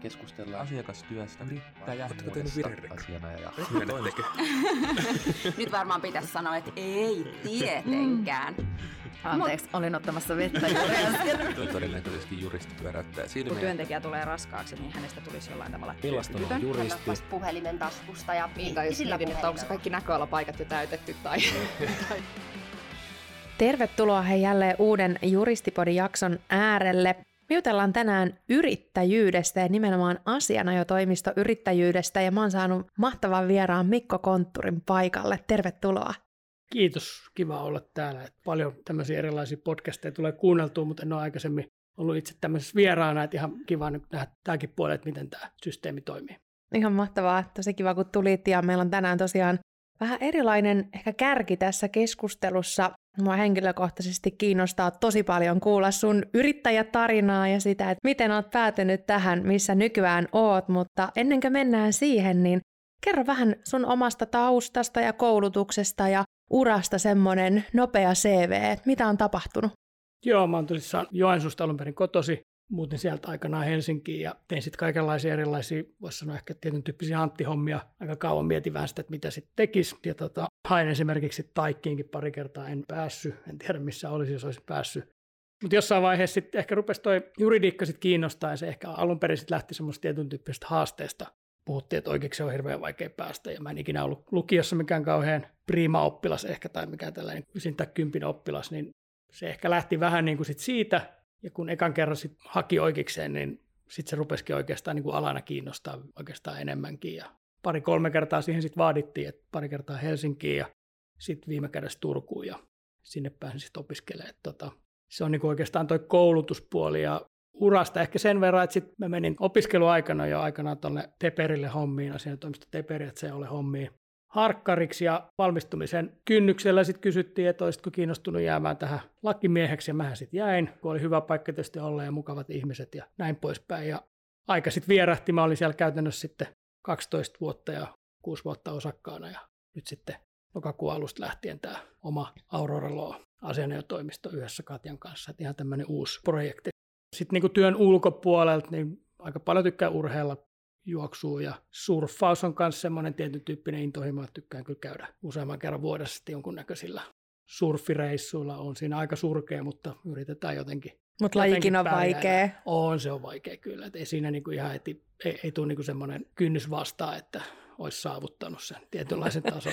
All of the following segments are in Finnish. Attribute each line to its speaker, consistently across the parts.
Speaker 1: keskustellaan
Speaker 2: asiakastyöstä,
Speaker 1: yrittäjämuodosta
Speaker 3: virherekry?
Speaker 1: asiana ja
Speaker 4: Nyt varmaan pitäisi sanoa, että ei tietenkään.
Speaker 5: Anteeksi, olin ottamassa vettä juuri äsken.
Speaker 1: todennäköisesti juristi pyöräyttää
Speaker 5: Kun
Speaker 1: silmiä.
Speaker 5: työntekijä tulee raskaaksi, niin hänestä tulisi jollain tavalla
Speaker 1: Millaista on juristi?
Speaker 6: pois puhelimen taskusta ja
Speaker 7: Niin, tai jos
Speaker 6: sillä
Speaker 7: mietin, että onko kaikki näköalapaikat jo täytetty tai...
Speaker 8: Tervetuloa he jälleen uuden Juristipodin jakson äärelle. Me jutellaan tänään yrittäjyydestä ja nimenomaan asianajotoimisto yrittäjyydestä ja mä oon saanut mahtavan vieraan Mikko Kontturin paikalle. Tervetuloa.
Speaker 3: Kiitos, kiva olla täällä. Paljon tämmöisiä erilaisia podcasteja tulee kuunneltua, mutta en ole aikaisemmin ollut itse tämmöisessä vieraana, että ihan kiva nyt nähdä tämäkin puoli, että miten tämä systeemi toimii.
Speaker 8: Ihan mahtavaa, tosi kiva kun tulit ja meillä on tänään tosiaan vähän erilainen ehkä kärki tässä keskustelussa. Mua henkilökohtaisesti kiinnostaa tosi paljon kuulla sun yrittäjätarinaa ja sitä, että miten oot päätynyt tähän, missä nykyään oot, mutta ennen kuin mennään siihen, niin kerro vähän sun omasta taustasta ja koulutuksesta ja urasta semmoinen nopea CV, että mitä on tapahtunut?
Speaker 3: Joo, mä oon tosissaan Joensuusta alun perin kotosi. Muutin sieltä aikanaan Helsinkiin ja tein sitten kaikenlaisia erilaisia, voisi sanoa ehkä tietyn tyyppisiä hanttihommia. Aika kauan mietin vähän sitä, että mitä sitten tekisi. Ja tota, hain esimerkiksi taikkiinkin pari kertaa, en päässyt. En tiedä missä olisi, jos olisin päässyt. Mutta jossain vaiheessa sitten ehkä rupesi toi juridiikka sitten kiinnostaa ja se ehkä alun perin sitten lähti semmoista tietyn tyyppisestä haasteesta. Puhuttiin, että oikeiksi on hirveän vaikea päästä ja mä en ikinä ollut lukiossa mikään kauhean prima-oppilas ehkä tai mikään tällainen ysin tai kympin oppilas, niin se ehkä lähti vähän niin kuin sit siitä, ja kun ekan kerran sit haki oikeikseen, niin sitten se rupesikin oikeastaan niin kuin alana kiinnostaa oikeastaan enemmänkin. Ja pari-kolme kertaa siihen sitten vaadittiin, että pari kertaa Helsinkiin ja sitten viime kädessä Turkuun ja sinne pääsin sitten opiskelemaan. Tota, se on niin kuin oikeastaan toi koulutuspuoli ja urasta ehkä sen verran, että sitten mä menin opiskeluaikana jo aikanaan tuonne Teperille hommiin, asiantoimisto Teperi, että se oli hommiin harkkariksi ja valmistumisen kynnyksellä sitten kysyttiin, että olisitko kiinnostunut jäämään tähän lakimieheksi ja mähän sitten jäin, kun oli hyvä paikka tietysti olla ja mukavat ihmiset ja näin poispäin. Ja aika sitten vierähti, mä olin siellä käytännössä sitten 12 vuotta ja 6 vuotta osakkaana ja nyt sitten lokakuun alusta lähtien tämä oma Aurora Law asianajotoimisto yhdessä Katjan kanssa, että ihan tämmöinen uusi projekti. Sitten niin työn ulkopuolelta niin aika paljon tykkää urheilla juoksua ja surffaus on myös semmoinen tietyn tyyppinen intohimo, että tykkään kyllä käydä useamman kerran vuodessa sitten jonkunnäköisillä surfireissuilla. On siinä aika surkea, mutta yritetään jotenkin.
Speaker 8: Mutta lajikin on vaikea.
Speaker 3: On, se on vaikea kyllä. Et ei siinä niinku ihan heti, ei, ei tule niinku semmoinen kynnys vastaan, että olisi saavuttanut sen tietynlaisen tason.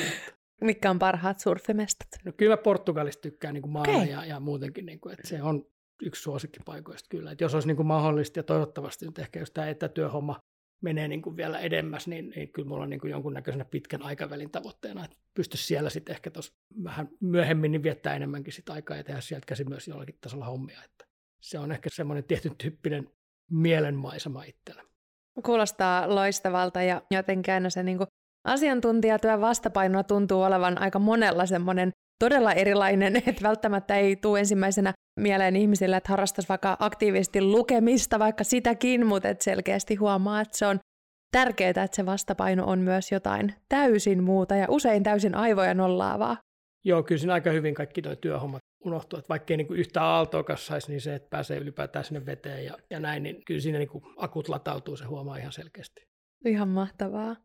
Speaker 8: Mitkä on parhaat surfimestat?
Speaker 3: No kyllä mä Portugalista tykkään niin maana
Speaker 8: Okei.
Speaker 3: ja, ja muutenkin, niin kuin, että se on yksi suosikkipaikoista kyllä. Että jos olisi niin kuin mahdollista ja toivottavasti nyt ehkä jos tämä etätyöhomma menee niin kuin vielä edemmäs, niin, niin kyllä mulla on niin kuin jonkunnäköisenä pitkän aikavälin tavoitteena, että pystyisi siellä sitten ehkä tuossa vähän myöhemmin niin viettää enemmänkin sitä aikaa ja tehdä sieltä käsin myös jollakin tasolla hommia. Että se on ehkä semmoinen tietyn tyyppinen mielenmaisema itsellä.
Speaker 8: Kuulostaa loistavalta ja jotenkin aina se niin kuin asiantuntijatyön vastapainona tuntuu olevan aika monella semmoinen todella erilainen, että välttämättä ei tule ensimmäisenä mieleen ihmisille, että harrastaisi vaikka aktiivisesti lukemista, vaikka sitäkin, mutta et selkeästi huomaa, että se on tärkeää, että se vastapaino on myös jotain täysin muuta ja usein täysin aivoja nollaavaa.
Speaker 3: Joo, kyllä siinä aika hyvin kaikki nuo työhommat unohtuu, että vaikka ei niin yhtään aaltoa saisi, niin se, että pääsee ylipäätään sinne veteen ja, ja näin, niin kyllä siinä niin akut latautuu, se huomaa ihan selkeästi.
Speaker 8: Ihan mahtavaa.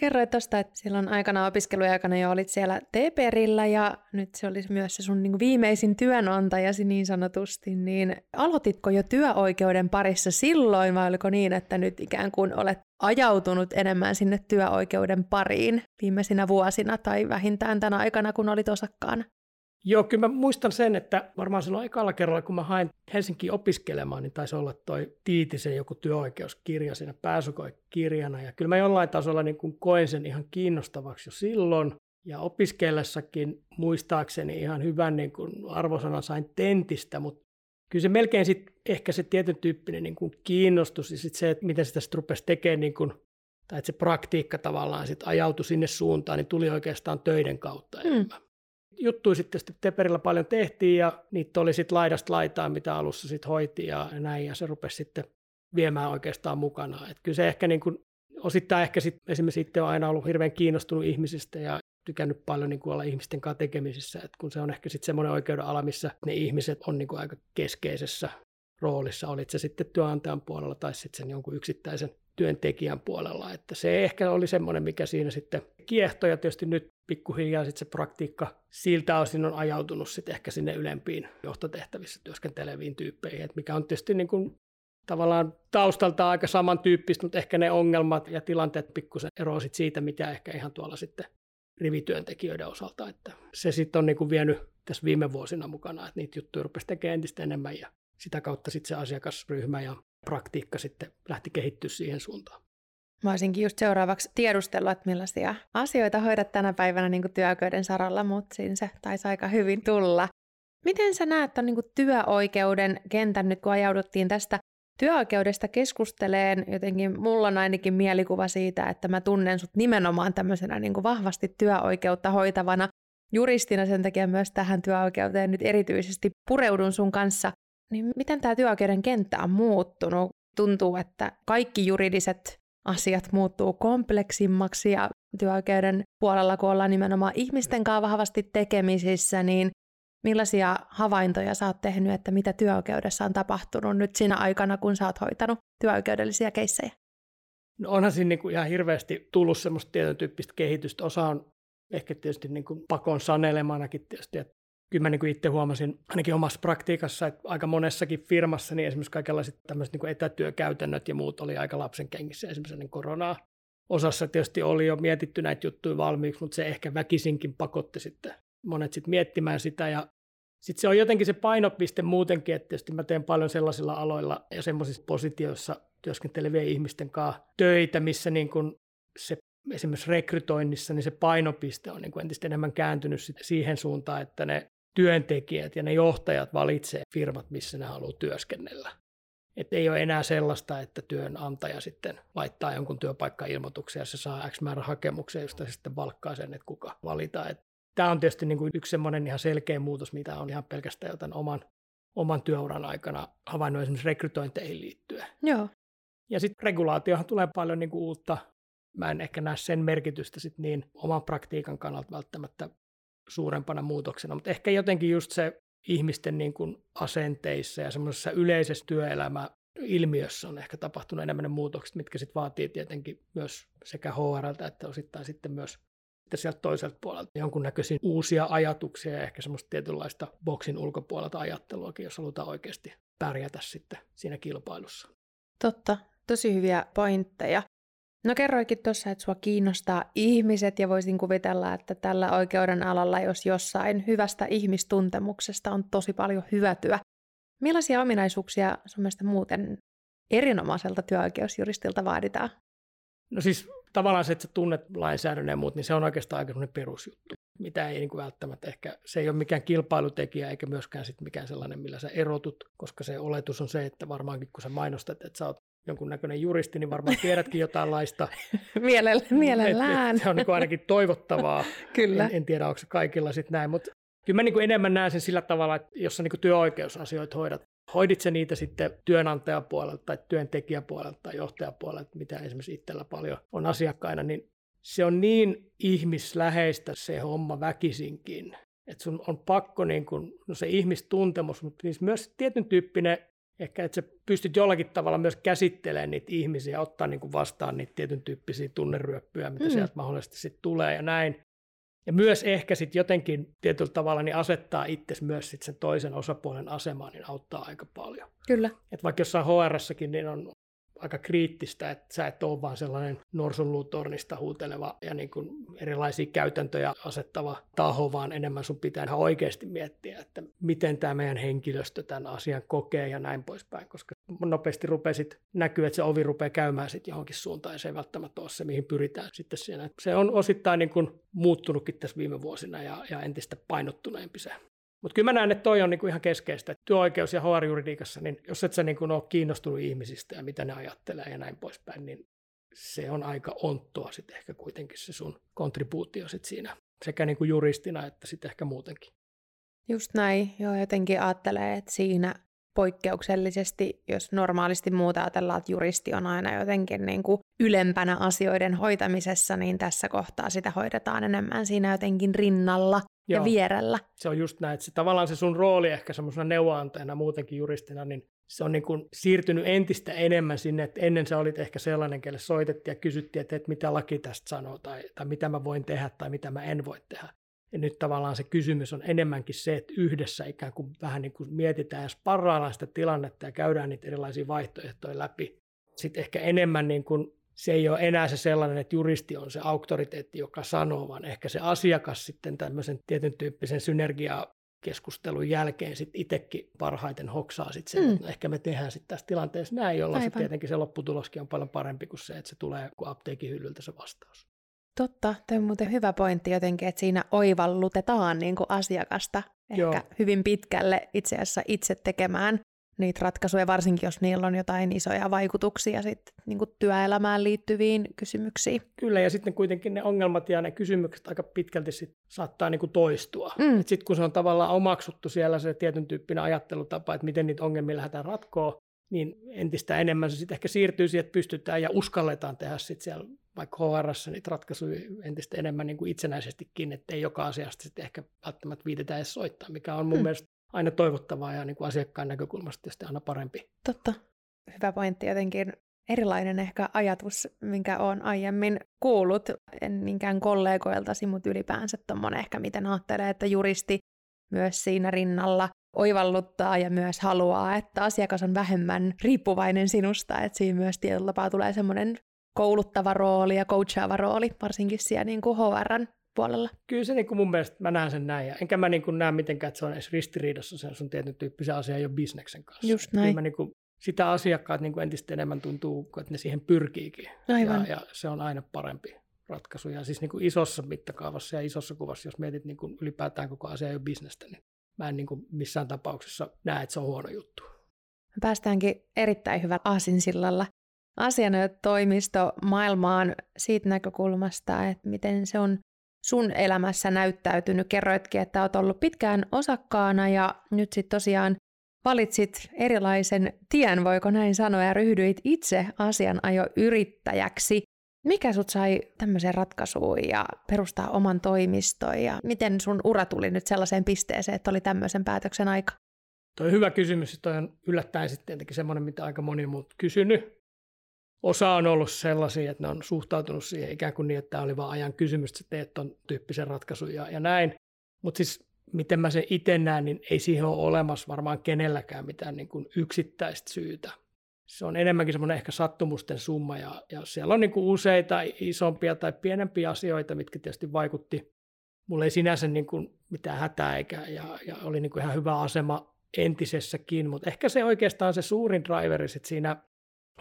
Speaker 8: Kerroit tuosta, että silloin aikana opiskeluaikana jo olit siellä Teperillä ja nyt se oli myös se sun niin viimeisin työnantajasi niin sanotusti, niin aloititko jo työoikeuden parissa silloin vai oliko niin, että nyt ikään kuin olet ajautunut enemmän sinne työoikeuden pariin viimeisinä vuosina tai vähintään tänä aikana, kun olit osakkaana?
Speaker 3: Joo, kyllä mä muistan sen, että varmaan silloin ekalla kerralla, kun mä hain Helsinkiin opiskelemaan, niin taisi olla toi Tiitisen joku työoikeuskirja siinä pääsykoekirjana. Ja kyllä mä jollain tasolla niin kuin koen sen ihan kiinnostavaksi jo silloin. Ja opiskellessakin muistaakseni ihan hyvän niin kuin arvosanan sain tentistä, mutta kyllä se melkein sit ehkä se tietyn tyyppinen niin kuin kiinnostus ja sit se, että miten sitä sitten rupesi tekemään, niin kuin, tai että se praktiikka tavallaan sit ajautui sinne suuntaan, niin tuli oikeastaan töiden kautta enemmän juttuja sitten, sitten Teperillä paljon tehtiin ja niitä oli sitten laidasta laitaan, mitä alussa sitten hoiti ja näin ja se rupesi sitten viemään oikeastaan mukana. Et kyllä se ehkä niin kuin, osittain ehkä sit, esimerkiksi itse on aina ollut hirveän kiinnostunut ihmisistä ja tykännyt paljon niin kuin olla ihmisten kanssa tekemisissä, että kun se on ehkä sitten semmoinen oikeuden ala, missä ne ihmiset on niin kuin aika keskeisessä roolissa, olit se sitten työnantajan puolella tai sitten sen jonkun yksittäisen työntekijän puolella. Että se ehkä oli semmoinen, mikä siinä sitten kiehtoi ja tietysti nyt pikkuhiljaa sitten se praktiikka siltä osin on ajautunut sitten ehkä sinne ylempiin johtotehtävissä työskenteleviin tyyppeihin, että mikä on tietysti niin kuin tavallaan taustalta aika samantyyppistä, mutta ehkä ne ongelmat ja tilanteet pikkusen eroavat siitä, mitä ehkä ihan tuolla sitten rivityöntekijöiden osalta. Että se sitten on niin kuin vienyt tässä viime vuosina mukana, että niitä juttuja rupesi tekemään entistä enemmän ja sitä kautta sitten se asiakasryhmä ja praktiikka sitten lähti kehittyä siihen suuntaan.
Speaker 8: Mä olisinkin just seuraavaksi tiedustellut, että millaisia asioita hoidat tänä päivänä niin työoikeuden saralla, mutta siinä se taisi aika hyvin tulla. Miten sä näet tämän niin työoikeuden kentän nyt, kun ajauduttiin tästä työoikeudesta keskusteleen, jotenkin mulla on ainakin mielikuva siitä, että mä tunnen sut nimenomaan tämmöisenä niin vahvasti työoikeutta hoitavana juristina, sen takia myös tähän työoikeuteen nyt erityisesti pureudun sun kanssa. Niin miten tämä työoikeuden kenttä on muuttunut? Tuntuu, että kaikki juridiset asiat muuttuu kompleksimmaksi ja työoikeuden puolella, kun ollaan nimenomaan ihmisten kanssa vahvasti tekemisissä, niin millaisia havaintoja sä oot tehnyt, että mitä työoikeudessa on tapahtunut nyt siinä aikana, kun sä oot hoitanut työoikeudellisia keissejä?
Speaker 3: No onhan siinä niin kuin ihan hirveästi tullut semmoista tietyn tyyppistä kehitystä. Osa on ehkä tietysti niin kuin pakon sanelemanakin tietysti, että kyllä mä niin kuin itse huomasin ainakin omassa praktiikassa, että aika monessakin firmassa niin esimerkiksi kaikenlaiset tämmöiset niin kuin etätyökäytännöt ja muut oli aika lapsen kengissä esimerkiksi ennen koronaa. Osassa tietysti oli jo mietitty näitä juttuja valmiiksi, mutta se ehkä väkisinkin pakotti sitten monet sitten miettimään sitä ja sitten se on jotenkin se painopiste muutenkin, että tietysti mä teen paljon sellaisilla aloilla ja semmoisissa positioissa työskentelevien ihmisten kanssa töitä, missä niin kun se esimerkiksi rekrytoinnissa, niin se painopiste on niin kuin entistä enemmän kääntynyt siihen suuntaan, että ne työntekijät ja ne johtajat valitsee firmat, missä ne haluaa työskennellä. Et ei ole enää sellaista, että työnantaja sitten laittaa jonkun työpaikkailmoituksen ja se saa X määrä hakemuksia, josta se sitten valkkaa sen, että kuka valitaan. Et tämä on tietysti niin kuin yksi semmoinen ihan selkeä muutos, mitä on ihan pelkästään jotain oman, oman työuran aikana havainnut esimerkiksi rekrytointeihin liittyen.
Speaker 8: Joo.
Speaker 3: Ja sitten regulaatiohan tulee paljon niin kuin uutta. Mä en ehkä näe sen merkitystä sit niin oman praktiikan kannalta välttämättä suurempana muutoksena, mutta ehkä jotenkin just se ihmisten niin kuin asenteissa ja semmoisessa yleisessä työelämä ilmiössä on ehkä tapahtunut enemmän ne muutokset, mitkä sitten vaatii tietenkin myös sekä HRltä että osittain sitten myös sitten sieltä toiselta puolelta jonkunnäköisiä uusia ajatuksia ja ehkä semmoista tietynlaista boksin ulkopuolelta ajatteluakin, jos halutaan oikeasti pärjätä sitten siinä kilpailussa.
Speaker 8: Totta, tosi hyviä pointteja. No kerroikin tuossa, että sua kiinnostaa ihmiset ja voisin kuvitella, että tällä oikeuden alalla, jos jossain hyvästä ihmistuntemuksesta on tosi paljon hyötyä. Millaisia ominaisuuksia sun mielestä muuten erinomaiselta työoikeusjuristilta vaaditaan?
Speaker 3: No siis tavallaan se, että sä tunnet lainsäädännön ja muut, niin se on oikeastaan aika perusjuttu, mitä ei niin kuin välttämättä ehkä, se ei ole mikään kilpailutekijä eikä myöskään sit mikään sellainen, millä sä erotut, koska se oletus on se, että varmaankin kun sä mainostat, että sä oot jonkunnäköinen juristi, niin varmaan tiedätkin jotain laista.
Speaker 8: Mielellä, mielellään.
Speaker 3: Et, et, se on niin ainakin toivottavaa.
Speaker 8: Kyllä.
Speaker 3: En, en tiedä, onko se kaikilla sitten näin, mutta kyllä mä niin enemmän näen sen sillä tavalla, että jos sä niin työoikeusasioita hoidat, hoidit sä niitä sitten työnantajapuolelta tai työntekijäpuolelta tai johtajapuolelta, mitä esimerkiksi itsellä paljon on asiakkaina, niin se on niin ihmisläheistä se homma väkisinkin, että sun on pakko niin kuin, no se ihmistuntemus, mutta siis myös tietyn tyyppinen ehkä, että sä pystyt jollakin tavalla myös käsittelemään niitä ihmisiä ja ottaa niin kuin vastaan niitä tietyn tyyppisiä tunneryöppyjä, mitä mm. sieltä mahdollisesti sitten tulee ja näin. Ja myös ehkä sitten jotenkin tietyllä tavalla niin asettaa itse myös sit sen toisen osapuolen asemaan, niin auttaa aika paljon.
Speaker 8: Kyllä.
Speaker 3: Et vaikka jossain hr niin on aika kriittistä, että sä et ole vaan sellainen norsunluutornista huuteleva ja niin kuin erilaisia käytäntöjä asettava taho, vaan enemmän sun pitää ihan oikeasti miettiä, että miten tämä meidän henkilöstö tämän asian kokee ja näin poispäin, koska nopeasti rupesit näkyä, että se ovi rupeaa käymään sitten johonkin suuntaan ja se ei välttämättä ole se, mihin pyritään sitten siinä. Se on osittain niin kuin muuttunutkin tässä viime vuosina ja, ja entistä painottuneempi se mutta kyllä mä näen, että toi on niinku ihan keskeistä. Että työoikeus ja HR-juridiikassa, niin jos et sä niinku ole kiinnostunut ihmisistä ja mitä ne ajattelee ja näin poispäin, niin se on aika onttoa sitten ehkä kuitenkin se sun kontribuutio sit siinä sekä niinku juristina että sitten ehkä muutenkin.
Speaker 8: Just näin. Joo, jotenkin ajattelee, että siinä poikkeuksellisesti, jos normaalisti muuta ajatellaan, että juristi on aina jotenkin niin kuin ylempänä asioiden hoitamisessa, niin tässä kohtaa sitä hoidetaan enemmän siinä jotenkin rinnalla Joo. ja vierellä.
Speaker 3: Se on just näin, että se, tavallaan se sun rooli ehkä semmoisena neuvoantajana muutenkin juristina, niin se on niin kuin siirtynyt entistä enemmän sinne, että ennen sä olit ehkä sellainen, kelle soitettiin ja kysyttiin, että, että mitä laki tästä sanoo tai, tai mitä mä voin tehdä tai mitä mä en voi tehdä. Ja nyt tavallaan se kysymys on enemmänkin se, että yhdessä ikään kuin vähän niin kuin mietitään ja sparraillaan sitä tilannetta ja käydään niitä erilaisia vaihtoehtoja läpi. Sitten ehkä enemmän niin kuin se ei ole enää se sellainen, että juristi on se auktoriteetti, joka sanoo, vaan ehkä se asiakas sitten tämmöisen tietyn tyyppisen synergiakeskustelun jälkeen sitten itsekin parhaiten hoksaa sitten sen, mm. että no ehkä me tehdään sitten tässä tilanteessa näin, jolloin sitten tietenkin se lopputuloskin on paljon parempi kuin se, että se tulee kuin apteekin hyllyltä se vastaus.
Speaker 8: Totta, tämä on muuten hyvä pointti jotenkin, että siinä oivallutetaan niin kuin asiakasta ehkä Joo. hyvin pitkälle itse asiassa itse tekemään niitä ratkaisuja, varsinkin jos niillä on jotain isoja vaikutuksia sit, niin kuin työelämään liittyviin kysymyksiin.
Speaker 3: Kyllä, ja sitten kuitenkin ne ongelmat ja ne kysymykset aika pitkälti sit saattaa niin kuin toistua. Mm. Sitten kun se on tavallaan omaksuttu siellä se tietyn tyyppinen ajattelutapa, että miten niitä ongelmia lähdetään ratkoa, niin entistä enemmän se sitten ehkä siirtyy siihen, että pystytään ja uskalletaan tehdä sitten siellä vaikka hr niitä ratkaisuja entistä enemmän niin kuin itsenäisestikin, että ei joka asiasta sitten ehkä välttämättä viitetä edes soittaa, mikä on mun mm. mielestä aina toivottavaa ja niin kuin asiakkaan näkökulmasta tietysti aina parempi.
Speaker 8: Totta. Hyvä pointti jotenkin. Erilainen ehkä ajatus, minkä olen aiemmin kuullut, en niinkään kollegoiltasi, mutta ylipäänsä tuommoinen ehkä, miten ajattelee, että juristi myös siinä rinnalla oivalluttaa ja myös haluaa, että asiakas on vähemmän riippuvainen sinusta, että siinä myös tietyllä tapaa tulee semmoinen kouluttava rooli ja coachaava rooli, varsinkin siellä niin kuin HRn puolella.
Speaker 3: Kyllä se niin kuin mun mielestä, mä näen sen näin, ja enkä mä niin kuin näe mitenkään, että se on edes ristiriidassa sen sun tietyn tyyppisen asian jo bisneksen kanssa.
Speaker 8: Just näin.
Speaker 3: Kyllä mä niin kuin, sitä asiakkaat niin kuin entistä enemmän tuntuu, että ne siihen pyrkiikin.
Speaker 8: Aivan.
Speaker 3: Ja, ja se on aina parempi ratkaisu. Ja siis niin kuin isossa mittakaavassa ja isossa kuvassa, jos mietit niin kuin ylipäätään koko asia jo bisnestä, niin mä en niin kuin missään tapauksessa näe, että se on huono juttu.
Speaker 8: Päästäänkin erittäin hyvä aasinsillalla asianajotoimisto maailmaan siitä näkökulmasta, että miten se on sun elämässä näyttäytynyt. Kerroitkin, että olet ollut pitkään osakkaana ja nyt sitten tosiaan valitsit erilaisen tien, voiko näin sanoa, ja ryhdyit itse asianajoyrittäjäksi. Mikä sut sai tämmöiseen ratkaisuun ja perustaa oman toimiston ja miten sun ura tuli nyt sellaiseen pisteeseen, että oli tämmöisen päätöksen aika?
Speaker 3: Tuo on hyvä kysymys, toi on yllättäen sitten tietenkin semmoinen, mitä aika moni muut kysynyt. Osa on ollut sellaisia, että ne on suhtautunut siihen ikään kuin niin, että tämä oli vain ajan kysymys, että teet ton tyyppisen ratkaisun ja, ja näin. Mutta siis miten mä sen itse näen, niin ei siihen ole olemassa varmaan kenelläkään mitään niin kuin yksittäistä syytä. Se on enemmänkin semmoinen ehkä sattumusten summa ja, ja siellä on niin kuin useita isompia tai pienempiä asioita, mitkä tietysti vaikutti. Mulla ei sinänsä niin kuin mitään hätää eikä, ja, ja oli niin kuin ihan hyvä asema entisessäkin, mutta ehkä se oikeastaan se suurin driveri sit siinä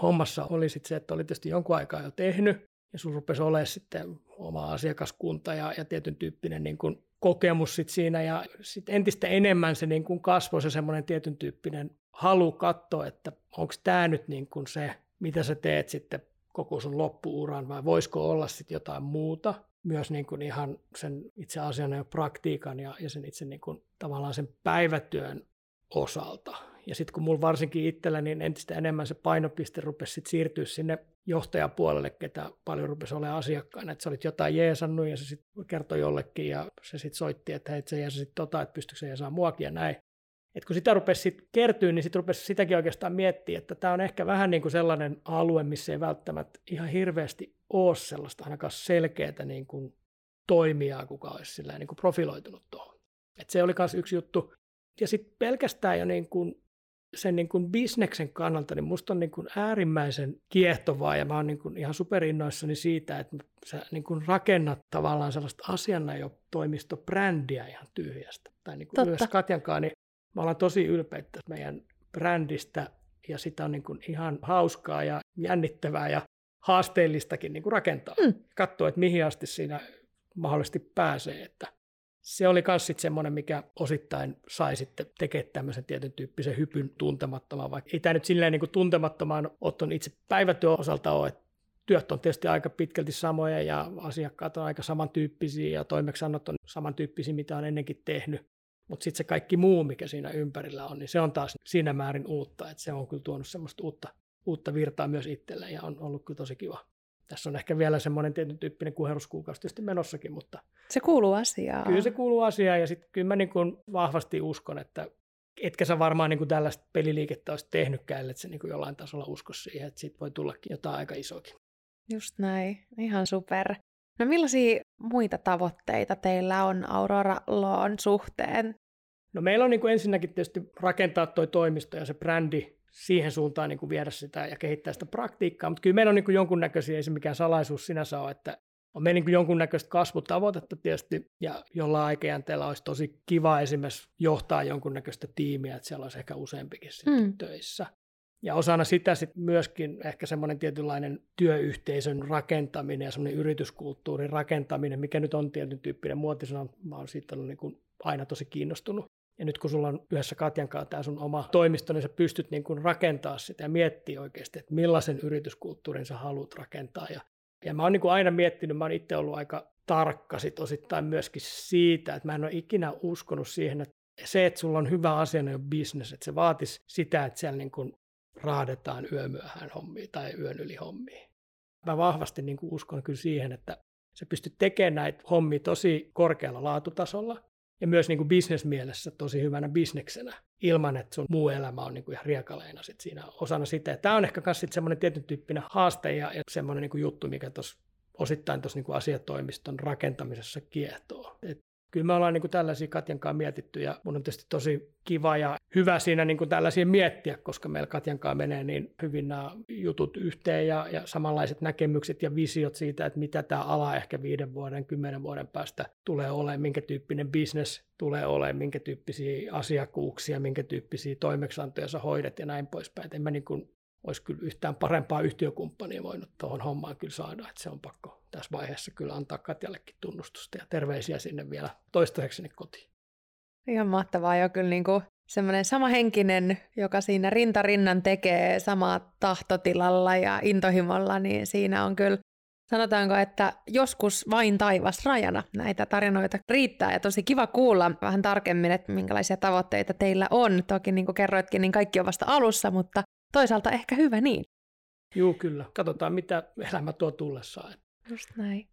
Speaker 3: hommassa oli sitten se, että oli tietysti jonkun aikaa jo tehnyt, ja sun rupesi olemaan sitten oma asiakaskunta ja, ja tietyn tyyppinen niin kuin kokemus sit siinä, ja sitten entistä enemmän se niin kuin kasvoi se semmoinen tietyn tyyppinen halu katsoa, että onko tämä nyt niin kuin se, mitä sä teet sitten koko sun loppuuran, vai voisiko olla sitten jotain muuta, myös niin kuin ihan sen itse asian ja praktiikan ja, ja sen itse niin kuin tavallaan sen päivätyön osalta. Ja sitten kun mulla varsinkin itsellä, niin entistä enemmän se painopiste rupesi sit siirtyä sinne johtajapuolelle, ketä paljon rupesi olemaan asiakkaana. Että sä olit jotain jeesannut ja se sitten kertoi jollekin ja se sitten soitti, että hei, se jeesasit tota, että pystyykö se jeesaa muakin ja näin. Et kun sitä rupesi sitten kertyä, niin sitten rupesi sitäkin oikeastaan miettiä, että tämä on ehkä vähän niin kuin sellainen alue, missä ei välttämättä ihan hirveästi ole sellaista ainakaan selkeää niin kuin toimijaa, kuka olisi niin kuin profiloitunut tuohon. Et se oli myös yksi juttu. Ja sitten pelkästään jo niin kuin sen niin kuin bisneksen kannalta, niin musta on niin kuin äärimmäisen kiehtovaa ja mä oon niin kuin ihan superinnoissani siitä, että sä niin kuin rakennat tavallaan sellaista asianajotoimistobrändiä ihan tyhjästä. Tai niin kuin myös Katjankaan, niin mä olen tosi ylpeitä meidän brändistä ja sitä on niin kuin ihan hauskaa ja jännittävää ja haasteellistakin niin kuin rakentaa. Mm. Katsoa, että mihin asti siinä mahdollisesti pääsee, että se oli myös sitten semmoinen, mikä osittain sai sitten tekemään tämmöisen tietyn tyyppisen hypyn tuntemattomaan, vaikka ei tämä nyt silleen niin kuin tuntemattomaan otton itse päivätyön osalta ole, että työt on tietysti aika pitkälti samoja ja asiakkaat on aika samantyyppisiä ja toimeksiannot on samantyyppisiä, mitä on ennenkin tehnyt. Mutta sitten se kaikki muu, mikä siinä ympärillä on, niin se on taas siinä määrin uutta, että se on kyllä tuonut semmoista uutta, uutta virtaa myös itselle ja on ollut kyllä tosi kiva tässä on ehkä vielä semmoinen tietyn tyyppinen kuheruskuukausi tietysti menossakin, mutta...
Speaker 8: Se kuuluu asiaan.
Speaker 3: Kyllä se kuuluu asiaan ja sitten kyllä mä niin kuin vahvasti uskon, että etkä sä varmaan niin kuin tällaista peliliikettä olisi tehnytkään, ellei se niin kuin jollain tasolla usko siihen, että siitä voi tullakin jotain aika isokin.
Speaker 8: Just näin, ihan super. No millaisia muita tavoitteita teillä on Aurora Lawn suhteen?
Speaker 3: No meillä on niin kuin ensinnäkin tietysti rakentaa toi toimisto ja se brändi siihen suuntaan niin kuin viedä sitä ja kehittää sitä praktiikkaa, mutta kyllä meillä on niin kuin jonkunnäköisiä, ei se mikään salaisuus sinänsä ole, että on meillä niin jonkunnäköistä kasvutavoitetta tietysti, ja jolla aikajänteellä olisi tosi kiva esimerkiksi johtaa jonkunnäköistä tiimiä, että siellä olisi ehkä useampikin sitten mm. töissä. Ja osana sitä sitten myöskin ehkä semmoinen tietynlainen työyhteisön rakentaminen ja semmoinen yrityskulttuurin rakentaminen, mikä nyt on tietyn tyyppinen muotisana. Mä oon siitä ollut niin kuin aina tosi kiinnostunut. Ja nyt kun sulla on yhdessä Katjan kanssa tämä sun oma toimisto, niin sä pystyt niin kuin rakentaa sitä ja miettiä oikeasti, että millaisen yrityskulttuurin sä haluat rakentaa. Ja, ja mä oon niin kuin aina miettinyt, mä oon itse ollut aika tarkka sit osittain myöskin siitä, että mä en ole ikinä uskonut siihen, että se, että sulla on hyvä asia, on business, että se vaatisi sitä, että siellä niin kuin raadetaan yömyöhään hommia tai yön yli hommia. Mä vahvasti niin kuin uskon kyllä siihen, että se pystyy tekemään näitä hommia tosi korkealla laatutasolla ja myös niin kuin bisnesmielessä tosi hyvänä bisneksenä ilman, että sun muu elämä on niin kuin ihan riekaleina sit siinä osana sitä. tämä on ehkä myös semmoinen tietyn tyyppinen haaste ja, ja semmoinen niin juttu, mikä tuossa osittain tuossa niin asiatoimiston rakentamisessa kiehtoo. Et kyllä me ollaan niin kuin tällaisia Katjan kanssa mietitty ja mun on tietysti tosi kiva ja hyvä siinä niin kuin tällaisia miettiä, koska meillä Katjan kanssa menee niin hyvin nämä jutut yhteen ja, ja samanlaiset näkemykset ja visiot siitä, että mitä tämä ala ehkä viiden vuoden, kymmenen vuoden päästä tulee olemaan, minkä tyyppinen business tulee olemaan, minkä tyyppisiä asiakkuuksia, minkä tyyppisiä toimeksiantoja sä hoidat ja näin poispäin. Et en mä niin kuin olisi kyllä yhtään parempaa yhtiökumppania voinut tuohon hommaan kyllä saada, että se on pakko tässä vaiheessa kyllä antaa Katjallekin tunnustusta ja terveisiä sinne vielä toistaiseksi kotiin.
Speaker 8: Ihan mahtavaa jo kyllä niin semmoinen sama henkinen, joka siinä rintarinnan tekee samaa tahtotilalla ja intohimolla, niin siinä on kyllä Sanotaanko, että joskus vain taivas rajana näitä tarinoita riittää ja tosi kiva kuulla vähän tarkemmin, että minkälaisia tavoitteita teillä on. Toki niin kuin kerroitkin, niin kaikki on vasta alussa, mutta toisaalta ehkä hyvä niin.
Speaker 3: Joo, kyllä. Katsotaan, mitä elämä tuo tullessaan.
Speaker 8: Just näin.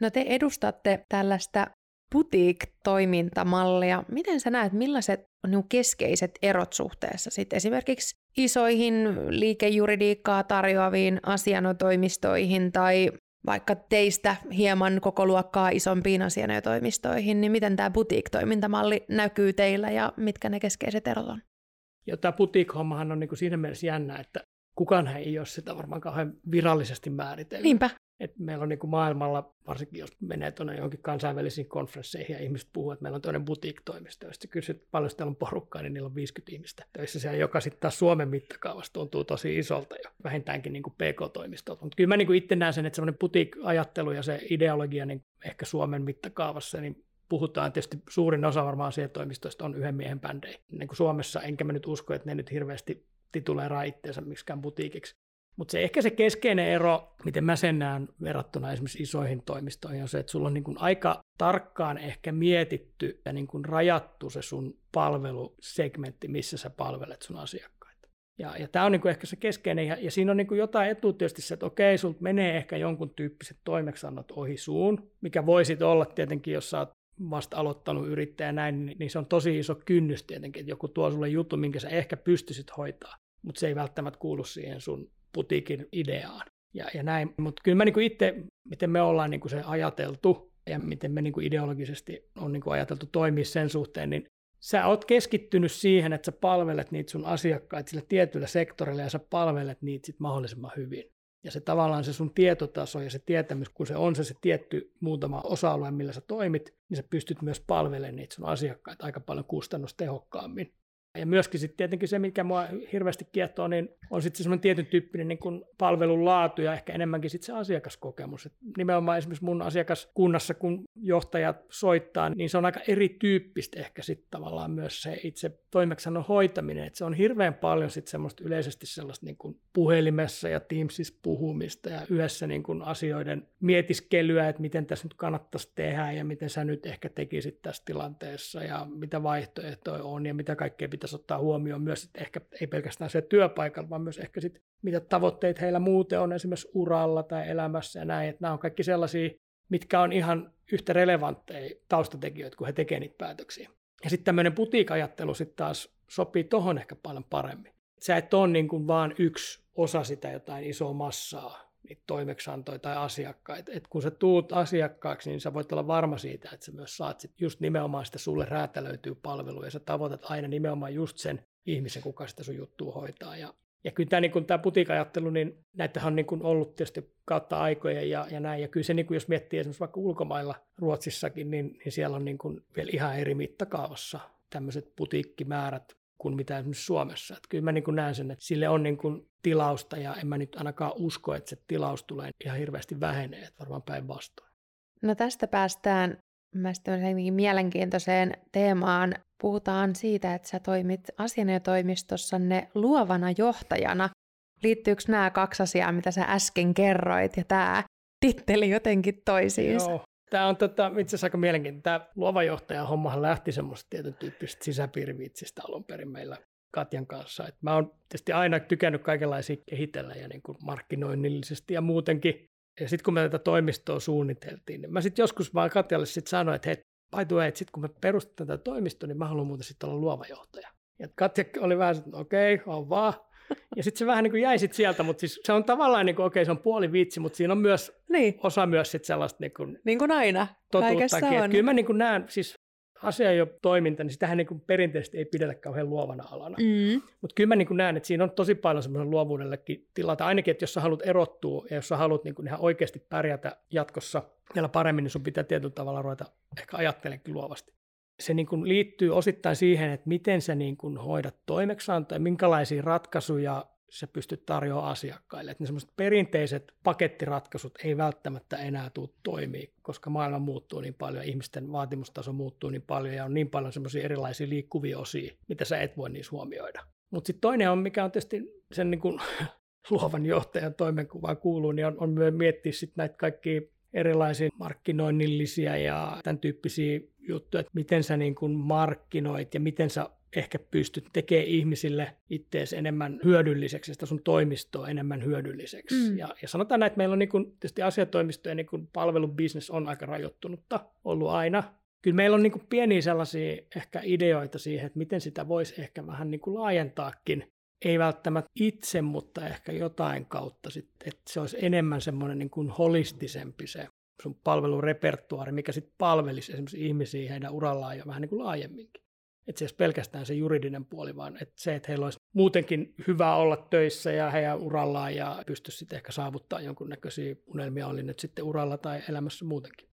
Speaker 8: No te edustatte tällaista boutique-toimintamallia. Miten sä näet, millaiset on niin keskeiset erot suhteessa sit esimerkiksi isoihin liikejuridiikkaa tarjoaviin asianotoimistoihin tai vaikka teistä hieman koko luokkaa isompiin asianajotoimistoihin, niin miten tämä boutique-toimintamalli näkyy teillä ja mitkä ne keskeiset erot on?
Speaker 3: Ja tämä boutique-hommahan on niin kuin siinä mielessä jännä, että kukaan ei ole sitä varmaan kauhean virallisesti määritellyt.
Speaker 8: Niinpä.
Speaker 3: Et meillä on niin kuin maailmalla, varsinkin jos menee tuonne johonkin kansainvälisiin konferensseihin ja ihmiset puhuu, että meillä on toinen boutique-toimisto. Jos kysyt paljon täällä on porukkaa, niin niillä on 50 ihmistä töissä siellä, joka sitten taas Suomen mittakaavassa tuntuu tosi isolta ja vähintäänkin niin kuin PK-toimistolta. Mutta kyllä mä niin kuin itse näen sen, että semmoinen boutique-ajattelu ja se ideologia niin ehkä Suomen mittakaavassa, niin puhutaan tietysti suurin osa varmaan asiatoimistoista on yhden miehen bändejä. Niin kuin Suomessa, enkä mä nyt usko, että ne nyt hirveästi tituleeraa itseensä miksikään butiikiksi. Mutta se ehkä se keskeinen ero, miten mä sen näen verrattuna esimerkiksi isoihin toimistoihin, on se, että sulla on niin kuin aika tarkkaan ehkä mietitty ja niin kuin rajattu se sun palvelusegmentti, missä sä palvelet sun asiakkaita. Ja, ja tämä on niin kuin ehkä se keskeinen, ja, ja siinä on niin kuin jotain etu tietysti se, että okei, sulta menee ehkä jonkun tyyppiset toimeksannot ohi suun, mikä voisi olla tietenkin, jos sä oot vasta aloittanut yrittäjä näin, niin, niin se on tosi iso kynnys tietenkin, että joku tuo sulle juttu, minkä sä ehkä pystyisit hoitaa, mutta se ei välttämättä kuulu siihen sun putiikin ideaan. Ja, ja näin. Mutta kyllä mä niinku itse, miten me ollaan niinku se ajateltu ja miten me niinku ideologisesti on niinku ajateltu toimia sen suhteen, niin sä oot keskittynyt siihen, että sä palvelet niitä sun asiakkaita sillä tietyllä sektorilla ja sä palvelet niitä sit mahdollisimman hyvin. Ja se tavallaan se sun tietotaso ja se tietämys, kun se on se, se tietty muutama osa-alue, millä sä toimit, niin sä pystyt myös palvelemaan niitä sun asiakkaita aika paljon kustannustehokkaammin. Ja myöskin sitten tietenkin se, mikä mua hirveästi kiehtoo, niin on sitten semmoinen tietyn tyyppinen niin kuin palvelun laatu ja ehkä enemmänkin sitten se asiakaskokemus. Et nimenomaan esimerkiksi mun asiakaskunnassa, kun johtajat soittaa, niin se on aika erityyppistä ehkä sitten tavallaan myös se itse toimeksannon hoitaminen. Et se on hirveän paljon sitten semmoista yleisesti sellaista niin kuin puhelimessa ja Teamsissa puhumista ja yhdessä niin kuin asioiden mietiskelyä, että miten tässä nyt kannattaisi tehdä ja miten sä nyt ehkä tekisit tässä tilanteessa ja mitä vaihtoehtoja on ja mitä kaikkea pitäisi ottaa huomioon myös, että ehkä ei pelkästään se työpaikalla, vaan myös ehkä sitten mitä tavoitteet heillä muuten on esimerkiksi uralla tai elämässä ja näin, että nämä on kaikki sellaisia, mitkä on ihan yhtä relevantteja taustatekijöitä, kun he tekevät niitä päätöksiä. Ja sitten tämmöinen putiikajattelu sitten taas sopii tohon ehkä paljon paremmin. Sä et ole niin kuin vaan yksi osa sitä jotain isoa massaa, niitä toimeksiantoja tai asiakkaita. Et kun sä tuut asiakkaaksi, niin sä voit olla varma siitä, että sä myös saat sit just nimenomaan sitä sulle räätälöityy palvelua ja sä tavoitat aina nimenomaan just sen ihmisen, kuka sitä sun juttua hoitaa. Ja, ja kyllä tämä, niin tämä putiikajattelu, niin näitähän on niin kuin ollut tietysti kautta aikojen ja, ja näin. Ja kyllä se, niin jos miettii esimerkiksi vaikka ulkomailla, Ruotsissakin, niin, niin siellä on niin kuin vielä ihan eri mittakaavassa tämmöiset putiikkimäärät kuin mitä esimerkiksi Suomessa. Että kyllä mä niin kuin näen sen, että sille on niin kuin tilausta ja en mä nyt ainakaan usko, että se tilaus tulee ihan hirveästi vähenee, että varmaan päinvastoin.
Speaker 8: No tästä päästään mä mielenkiintoiseen teemaan. Puhutaan siitä, että sä toimit asianajotoimistossanne luovana johtajana. Liittyykö nämä kaksi asiaa, mitä sä äsken kerroit, ja tämä titteli jotenkin toisiinsa?
Speaker 3: Joo, Tämä on tota, itse asiassa aika mielenkiintoinen. Tämä luova johtaja hommahan lähti semmoista tietyn tyyppisestä sisäpiiriviitsistä alun perin meillä Katjan kanssa. Et mä oon tietysti aina tykännyt kaikenlaisia kehitellä ja niin kuin markkinoinnillisesti ja muutenkin. Ja sitten kun me tätä toimistoa suunniteltiin, niin mä sitten joskus vaan Katjalle sitten sanoin, että hei, by the way, että sitten kun me perustetaan tätä toimistoa, niin mä haluan muuten sitten olla luova johtaja. Ja Katja oli vähän, että okei, okay, on vaan. Ja sitten se vähän niin kuin jäi sit sieltä, mutta siis se on tavallaan, niin kuin, okei, okay, se on puoli vitsi, mutta siinä on myös niin. osa myös sit sellaista niin kuin,
Speaker 8: niin kuin aina,
Speaker 3: totuuttakin. On. Kyllä mä niin kuin näen, siis asia jo toiminta, niin sitähän niin kuin perinteisesti ei pidetä kauhean luovana alana. Mm. Mutta kyllä mä niin kuin näen, että siinä on tosi paljon semmoisen luovuudellekin tilata. Ainakin, että jos sä haluat erottua ja jos sä haluat niin kuin ihan oikeasti pärjätä jatkossa vielä paremmin, niin sun pitää tietyllä tavalla ruveta ehkä ajattelemaan luovasti se niin kuin liittyy osittain siihen, että miten sä niin kuin hoidat toimeksiantoa ja minkälaisia ratkaisuja sä pystyt tarjoamaan asiakkaille. Että ne semmoiset perinteiset pakettiratkaisut ei välttämättä enää tule toimii, koska maailma muuttuu niin paljon, ihmisten vaatimustaso muuttuu niin paljon ja on niin paljon semmoisia erilaisia liikkuvia osia, mitä sä et voi niissä huomioida. Mutta sitten toinen on, mikä on tietysti sen niin kuin luovan johtajan toimenkuvaan kuuluu, niin on, on myös miettiä sitten näitä kaikkia erilaisia markkinoinnillisia ja tämän tyyppisiä juttuja, että miten sä niin kuin markkinoit ja miten sä ehkä pystyt tekemään ihmisille ittees enemmän hyödylliseksi, sitä sun toimistoa enemmän hyödylliseksi. Mm. Ja, ja sanotaan näin, että meillä on niin kuin, tietysti asiatoimistojen niin kuin palvelubisnes on aika rajoittunutta ollut aina. Kyllä meillä on niin kuin pieniä sellaisia ehkä ideoita siihen, että miten sitä voisi ehkä vähän niin kuin laajentaakin. Ei välttämättä itse, mutta ehkä jotain kautta sitten, että se olisi enemmän semmoinen niin kuin holistisempi se sun palvelurepertuaari, mikä sitten palvelisi esimerkiksi ihmisiä heidän urallaan jo vähän niin kuin laajemminkin. Että se olisi pelkästään se juridinen puoli, vaan että se, että heillä olisi muutenkin hyvä olla töissä ja heidän urallaan ja pystyisi sitten ehkä saavuttaa jonkunnäköisiä unelmia, oli nyt sitten uralla tai elämässä muutenkin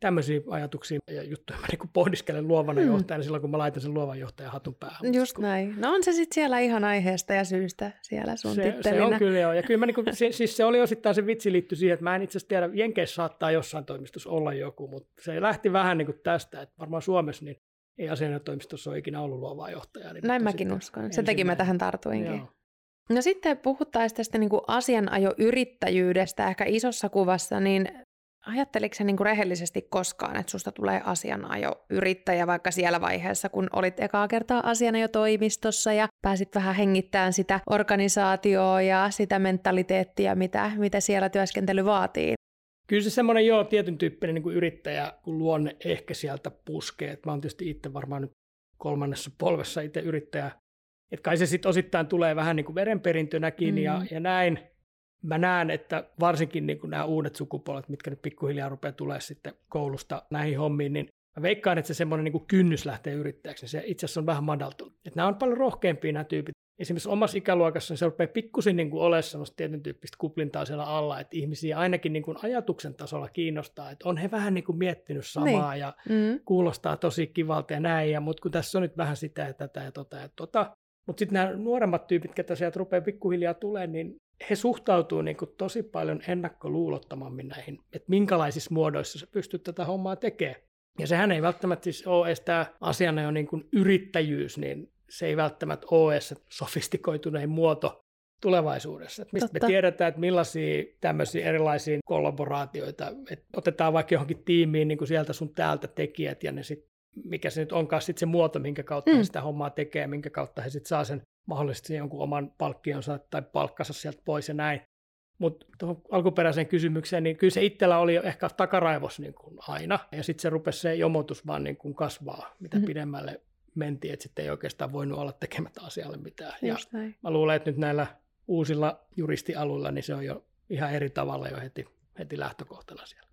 Speaker 3: tämmöisiä ajatuksia ja juttuja mä niin pohdiskelen luovana hmm. johtajana silloin, kun mä laitan sen luovan johtajan hatun päähän.
Speaker 8: Just kun... näin. No on se sitten siellä ihan aiheesta ja syystä siellä sun
Speaker 3: se, se on kyllä joo. Ja kyllä mä niin kuin, se, siis se oli osittain se vitsi liittyy siihen, että mä en itse asiassa tiedä, Jenkeissä saattaa jossain toimistossa olla joku, mutta se lähti vähän niin kuin tästä, että varmaan Suomessa niin ei asianajotoimistossa ole ikinä ollut luovaa johtajaa. Niin
Speaker 8: näin mäkin uskon. Se teki mä tähän tartuinkin. Joo. No sitten puhuttaisiin tästä niin kuin asianajoyrittäjyydestä ehkä isossa kuvassa, niin Ajatteliko niin kuin rehellisesti koskaan, että susta tulee asianajoyrittäjä vaikka siellä vaiheessa, kun olit ekaa kertaa asianajotoimistossa ja pääsit vähän hengittämään sitä organisaatioa ja sitä mentaliteettia, mitä, mitä siellä työskentely vaatii?
Speaker 3: Kyllä se semmoinen joo, tietyn tyyppinen niin kuin yrittäjä, kun luonne ehkä sieltä puskee. Et mä oon tietysti itse varmaan nyt kolmannessa polvessa itse yrittäjä. Et kai se sitten osittain tulee vähän niin kuin verenperintönäkin mm. ja, ja näin mä näen, että varsinkin niin kuin nämä uudet sukupolvet, mitkä nyt pikkuhiljaa rupeaa tulee sitten koulusta näihin hommiin, niin mä veikkaan, että se semmoinen niin kuin kynnys lähtee yrittäjäksi, niin se itse asiassa on vähän madaltunut. Että nämä on paljon rohkeampia nämä tyypit. Esimerkiksi omassa ikäluokassa niin se rupeaa pikkusin niin olemaan semmoista tietyn tyyppistä kuplintaa siellä alla, että ihmisiä ainakin niin kuin ajatuksen tasolla kiinnostaa, että on he vähän niin kuin miettinyt samaa niin. ja mm. kuulostaa tosi kivalta ja näin, ja, mutta kun tässä on nyt vähän sitä ja tätä ja tota ja tota, mutta sitten nämä nuoremmat tyypit, ketä sieltä rupeaa pikkuhiljaa tulemaan, niin he suhtautuu niin kuin tosi paljon ennakkoluulottomammin näihin, että minkälaisissa muodoissa sä pystyt tätä hommaa tekemään. Ja sehän ei välttämättä siis ole edes tämä asiana jo niin kuin yrittäjyys, niin se ei välttämättä ole edes sofistikoitunein muoto tulevaisuudessa. Että mistä Totta. me tiedetään, että millaisia tämmöisiä erilaisia kollaboraatioita, että otetaan vaikka johonkin tiimiin niin kuin sieltä sun täältä tekijät ja ne sit, mikä se nyt onkaan sit se muoto, minkä kautta mm. he sitä hommaa tekee, minkä kautta he sitten saa sen mahdollisesti jonkun oman palkkionsa tai palkkansa sieltä pois ja näin. Mutta tuohon alkuperäiseen kysymykseen, niin kyllä se itsellä oli ehkä takaraivos niin kuin aina, ja sitten se rupesi se jomotus vaan niin kuin kasvaa, mitä mm-hmm. pidemmälle mentiin, että sitten ei oikeastaan voinut olla tekemättä asialle mitään. Ja
Speaker 8: Just näin.
Speaker 3: mä luulen, että nyt näillä uusilla juristialuilla, niin se on jo ihan eri tavalla jo heti, heti lähtökohtana siellä.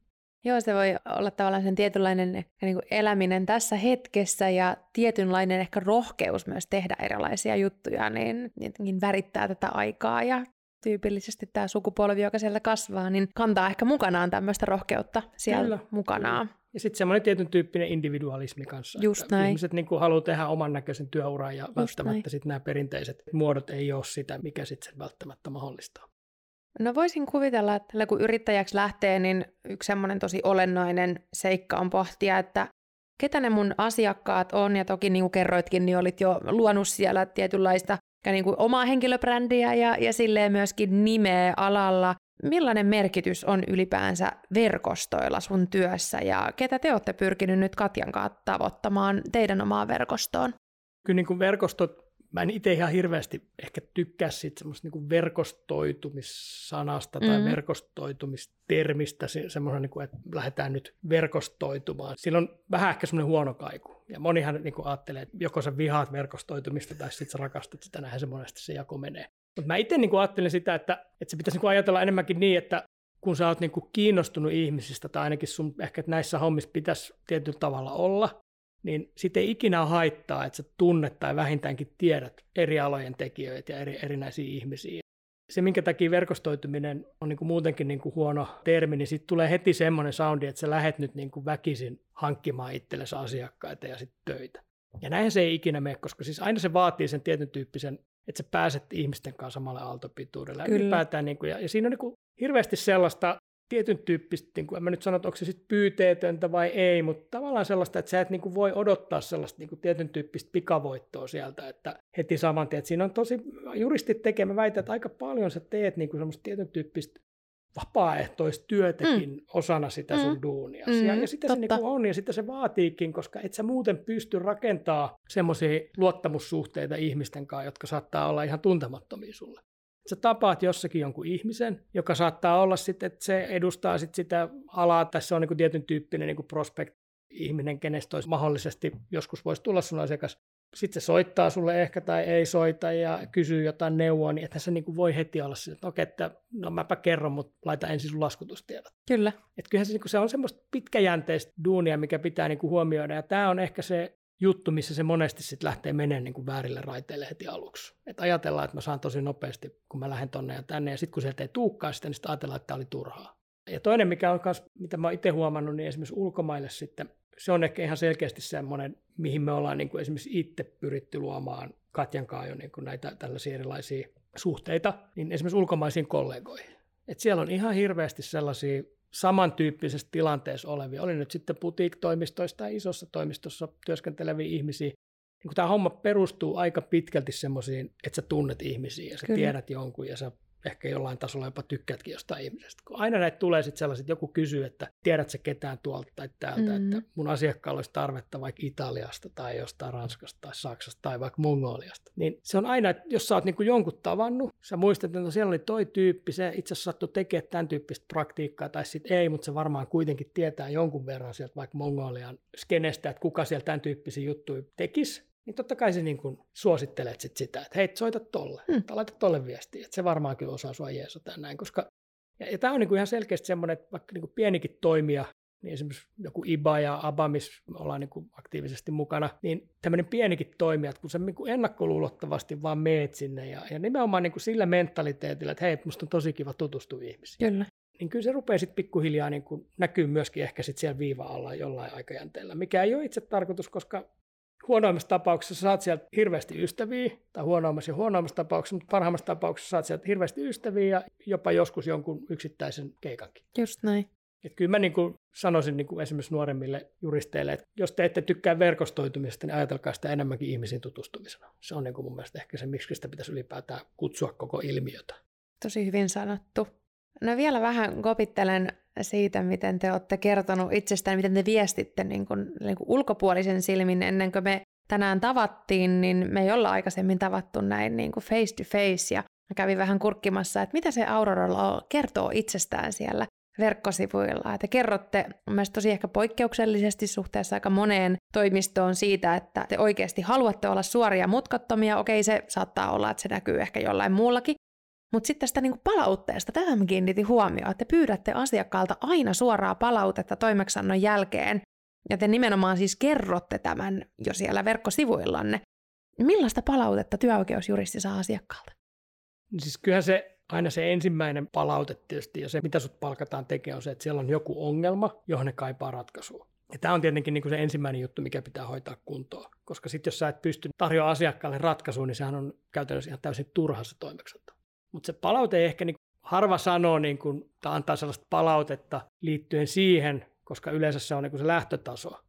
Speaker 8: Joo, se voi olla tavallaan sen tietynlainen niin kuin eläminen tässä hetkessä ja tietynlainen ehkä rohkeus myös tehdä erilaisia juttuja, niin jotenkin värittää tätä aikaa ja tyypillisesti tämä sukupolvi, joka siellä kasvaa, niin kantaa ehkä mukanaan tämmöistä rohkeutta siellä
Speaker 3: Kyllä,
Speaker 8: mukanaan.
Speaker 3: Ja sitten semmoinen tietyn tyyppinen individualismi kanssa.
Speaker 8: Just näin.
Speaker 3: Ihmiset niin haluaa tehdä oman näköisen työuran ja
Speaker 8: näin.
Speaker 3: välttämättä sitten nämä perinteiset muodot ei ole sitä, mikä sitten sen välttämättä mahdollistaa.
Speaker 8: No voisin kuvitella, että kun yrittäjäksi lähtee, niin yksi semmoinen tosi olennainen seikka on pohtia, että ketä ne mun asiakkaat on, ja toki niin kuin kerroitkin, niin olit jo luonut siellä tietynlaista ja niin kuin omaa henkilöbrändiä ja, ja silleen myöskin nimeä alalla. Millainen merkitys on ylipäänsä verkostoilla sun työssä ja ketä te olette pyrkinyt nyt Katjan kanssa tavoittamaan teidän omaan verkostoon?
Speaker 3: Kyllä niin kuin verkostot, mä en itse ihan hirveästi ehkä tykkää siitä semmoista niin verkostoitumissanasta tai
Speaker 8: Mm.
Speaker 3: verkostoitumistermistä, se- niin kuin, että lähdetään nyt verkostoitumaan. Sillä on vähän ehkä semmoinen huono kaiku. Ja monihan niin kuin ajattelee, että joko sä vihaat verkostoitumista tai sitten sä rakastat sitä, näinhän se monesti se jako menee. Mutta mä itse niin ajattelen sitä, että, että se pitäisi niin kuin ajatella enemmänkin niin, että kun sä oot niin kuin kiinnostunut ihmisistä, tai ainakin sun ehkä näissä hommissa pitäisi tietyllä tavalla olla, niin sitten ei ikinä haittaa, että sä tunnet tai vähintäänkin tiedät eri alojen tekijöitä ja eri, erinäisiä ihmisiä. Se, minkä takia verkostoituminen on niin kuin muutenkin niin kuin huono termi, niin siitä tulee heti semmoinen soundi, että sä lähet nyt niin kuin väkisin hankkimaan itsellesi asiakkaita ja sitten töitä. Ja näin se ei ikinä mene, koska siis aina se vaatii sen tietyn tyyppisen, että sä pääset ihmisten kanssa samalle aaltopituudelle.
Speaker 8: Kyllä.
Speaker 3: niin kuin, ja, ja siinä on niin kuin hirveästi sellaista tietyn tyyppistä, niin kuin, en mä nyt sano, että onko se sitten pyyteetöntä vai ei, mutta tavallaan sellaista, että sä et niin kuin voi odottaa sellaista niin kuin tietyn tyyppistä pikavoittoa sieltä, että heti saman tien, että siinä on tosi, juristit tekee, mä väitän, että aika paljon sä teet niin kuin semmoista tietyn tyyppistä vapaaehtoistyötäkin mm. osana sitä sun
Speaker 8: Mm.
Speaker 3: duunia.
Speaker 8: Mm,
Speaker 3: Ja, ja sitä se
Speaker 8: totta.
Speaker 3: niin on, ja sitä se vaatiikin, koska et sä muuten pysty rakentaa semmoisia luottamussuhteita ihmisten kanssa, jotka saattaa olla ihan tuntemattomia sulle. Sä tapaat jossakin jonkun ihmisen, joka saattaa olla sitten, että se edustaa sit sitä alaa, se on niin tietyn tyyppinen niin prospect ihminen, kenestä olisi mahdollisesti joskus voisi tulla sun asiakas. Sitten se soittaa sulle ehkä tai ei soita ja kysyy jotain neuvoa, niin että se niin voi heti olla sille, että okei, että no mäpä kerron, mutta laita ensin sun laskutustiedot.
Speaker 8: Kyllä.
Speaker 3: Että kyllähän se, niin se on semmoista pitkäjänteistä duunia, mikä pitää niin huomioida. Ja tämä on ehkä se juttu, missä se monesti sitten lähtee menemään niin väärille raiteille heti aluksi. Että ajatellaan, että mä saan tosi nopeasti, kun mä lähden tonne ja tänne, ja sitten kun sieltä ei tuukkaan sitä, niin sitten ajatellaan, että tämä oli turhaa. Ja toinen, mikä on myös, mitä mä itse huomannut, niin esimerkiksi ulkomaille sitten, se on ehkä ihan selkeästi semmoinen, mihin me ollaan niin kuin esimerkiksi itse pyritty luomaan Katjan kanssa jo niin kuin näitä tällaisia erilaisia suhteita, niin esimerkiksi ulkomaisiin kollegoihin. Et siellä on ihan hirveästi sellaisia samantyyppisessä tilanteessa olevia, oli nyt sitten butiiktoimistoissa tai isossa toimistossa työskenteleviä ihmisiä. Niin kun tämä homma perustuu aika pitkälti semmoisiin, että sä tunnet ihmisiä ja sä.
Speaker 8: Kyllä.
Speaker 3: tiedät jonkun ja sä ehkä jollain tasolla jopa tykkäätkin jostain ihmisestä. Kun aina näitä tulee sitten sellaiset, joku kysyy, että tiedät sä ketään tuolta tai täältä,
Speaker 8: Mm.
Speaker 3: että mun asiakkaalla olisi tarvetta vaikka Italiasta tai jostain Ranskasta tai Saksasta tai vaikka Mongoliasta. Niin se on aina, että jos sä oot niinku jonkun tavannut, sä muistat, että no siellä oli toi tyyppi, se itse asiassa sattui tekemään tämän tyyppistä praktiikkaa tai sitten ei, mutta se varmaan kuitenkin tietää jonkun verran sieltä vaikka Mongolian skenestä, että kuka siellä tämän tyyppisiä juttuja tekisi, niin totta kai se niin kuin suosittelet sit sitä, että hei, soita tolle,
Speaker 8: Hmm.
Speaker 3: tai laita tolle viestiä, että se varmaan kyllä osaa sua jeesata näin, koska ja, ja tämä on niin kuin ihan selkeästi semmoinen, että vaikka niin kuin pienikin toimija, niin esimerkiksi joku IBA ja ABA, missä me ollaan niin kuin aktiivisesti mukana, niin tämmöinen pienikin toimija, että kun sä niin kuin ennakkoluulottomasti vaan meet sinne ja, ja nimenomaan niin kuin sillä mentaliteetillä, että hei, musta on tosi kiva tutustua ihmisiin,
Speaker 8: Kyllä.
Speaker 3: niin kyllä se rupeaa sitten pikkuhiljaa niin kuin näkyy myöskin ehkä sit siellä viiva-alla jollain aikajänteellä, mikä ei ole itse tarkoitus, koska huonoimmassa tapauksessa saat sieltä hirveästi ystäviä, tai huonoimmassa ja huonoimmassa tapauksessa, mutta parhaimmassa tapauksessa saat sieltä hirveästi ystäviä ja jopa joskus jonkun yksittäisen keikankin.
Speaker 8: Just näin.
Speaker 3: Et kyllä mä niin kuin sanoisin niin kuin esimerkiksi nuoremmille juristeille, että jos te ette tykkää verkostoitumisesta, niin ajatelkaa sitä enemmänkin ihmisiin tutustumisena. Se on niin kuin mun mielestä ehkä se, miksi sitä pitäisi ylipäätään kutsua koko ilmiötä.
Speaker 8: Tosi hyvin sanottu. No vielä vähän kopittelen siitä, miten te olette kertonut itsestään, miten te viestitte niin kuin, niin kuin ulkopuolisen silmin ennen kuin me tänään tavattiin, niin me ei olla aikaisemmin tavattu näin niin kuin face to face ja mä kävin vähän kurkkimassa, että mitä se Aurora kertoo itsestään siellä verkkosivuilla. Te kerrotte mielestäni tosi ehkä poikkeuksellisesti suhteessa aika moneen toimistoon siitä, että te oikeasti haluatte olla suoria mutkattomia. Okei, se saattaa olla, että se näkyy ehkä jollain muullakin. Mutta sitten tästä niinku palautteesta, tähän mä kiinnitin huomioon, että te pyydätte asiakkaalta aina suoraa palautetta toimeksannon jälkeen, ja te nimenomaan siis kerrotte tämän jo siellä verkkosivuillanne. Millaista palautetta työoikeusjuristi saa asiakkaalta?
Speaker 3: Siis kyllähän se aina se ensimmäinen palaute tietysti ja se, mitä sut palkataan tekemään, on se, että siellä on joku ongelma, johon ne kaipaa ratkaisua. Ja tämä on tietenkin niin kuin se ensimmäinen juttu, mikä pitää hoitaa kuntoon. Koska sitten jos sä et pysty tarjoamaan asiakkaalle ratkaisua, niin sehän on käytännössä ihan täysin turha se. Mutta se palaute ei ehkä niin harva sanoo niin kuin, tai antaa sellaista palautetta liittyen siihen, koska yleensä se on niin se lähtötaso.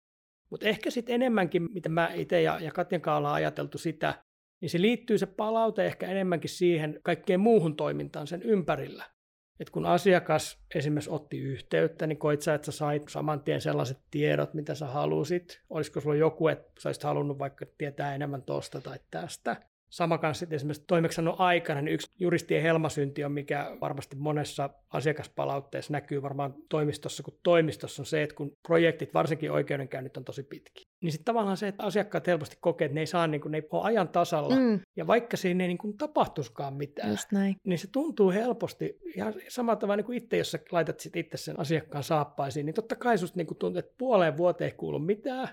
Speaker 3: Mutta ehkä sitten enemmänkin, mitä mä itse ja, ja Katjan kanssa ollaan ajateltu sitä, niin se liittyy se palaute ehkä enemmänkin siihen kaikkeen muuhun toimintaan sen ympärillä. Et kun asiakas esimerkiksi otti yhteyttä, niin koit sä, että sä sait saman tien sellaiset tiedot, mitä sä halusit? Olisiko sulla joku, että sä olisit halunnut vaikka tietää enemmän tosta tai tästä? Sama kanssa sitten esimerkiksi toimeksannon aikana, niin yksi juristien helmasynti on, mikä varmasti monessa asiakaspalautteessa näkyy varmaan toimistossa kuin toimistossa, on se, että kun projektit, varsinkin oikeudenkäynnit, on tosi pitki, niin sitten tavallaan se, että asiakkaat helposti kokee, että ne ei saa, niin kuin, ne ei ole ajan tasalla, mm. ja vaikka siinä ei niin kuin, tapahtuskaan mitään,
Speaker 8: Just näin.
Speaker 3: niin se tuntuu helposti, ihan samalla tavalla niin kuin itse, jos sä laitat sit itse sen asiakkaan saappaisiin, niin totta kai susta niin kuin tuntuu, että puoleen vuoteen ei kuulu mitään,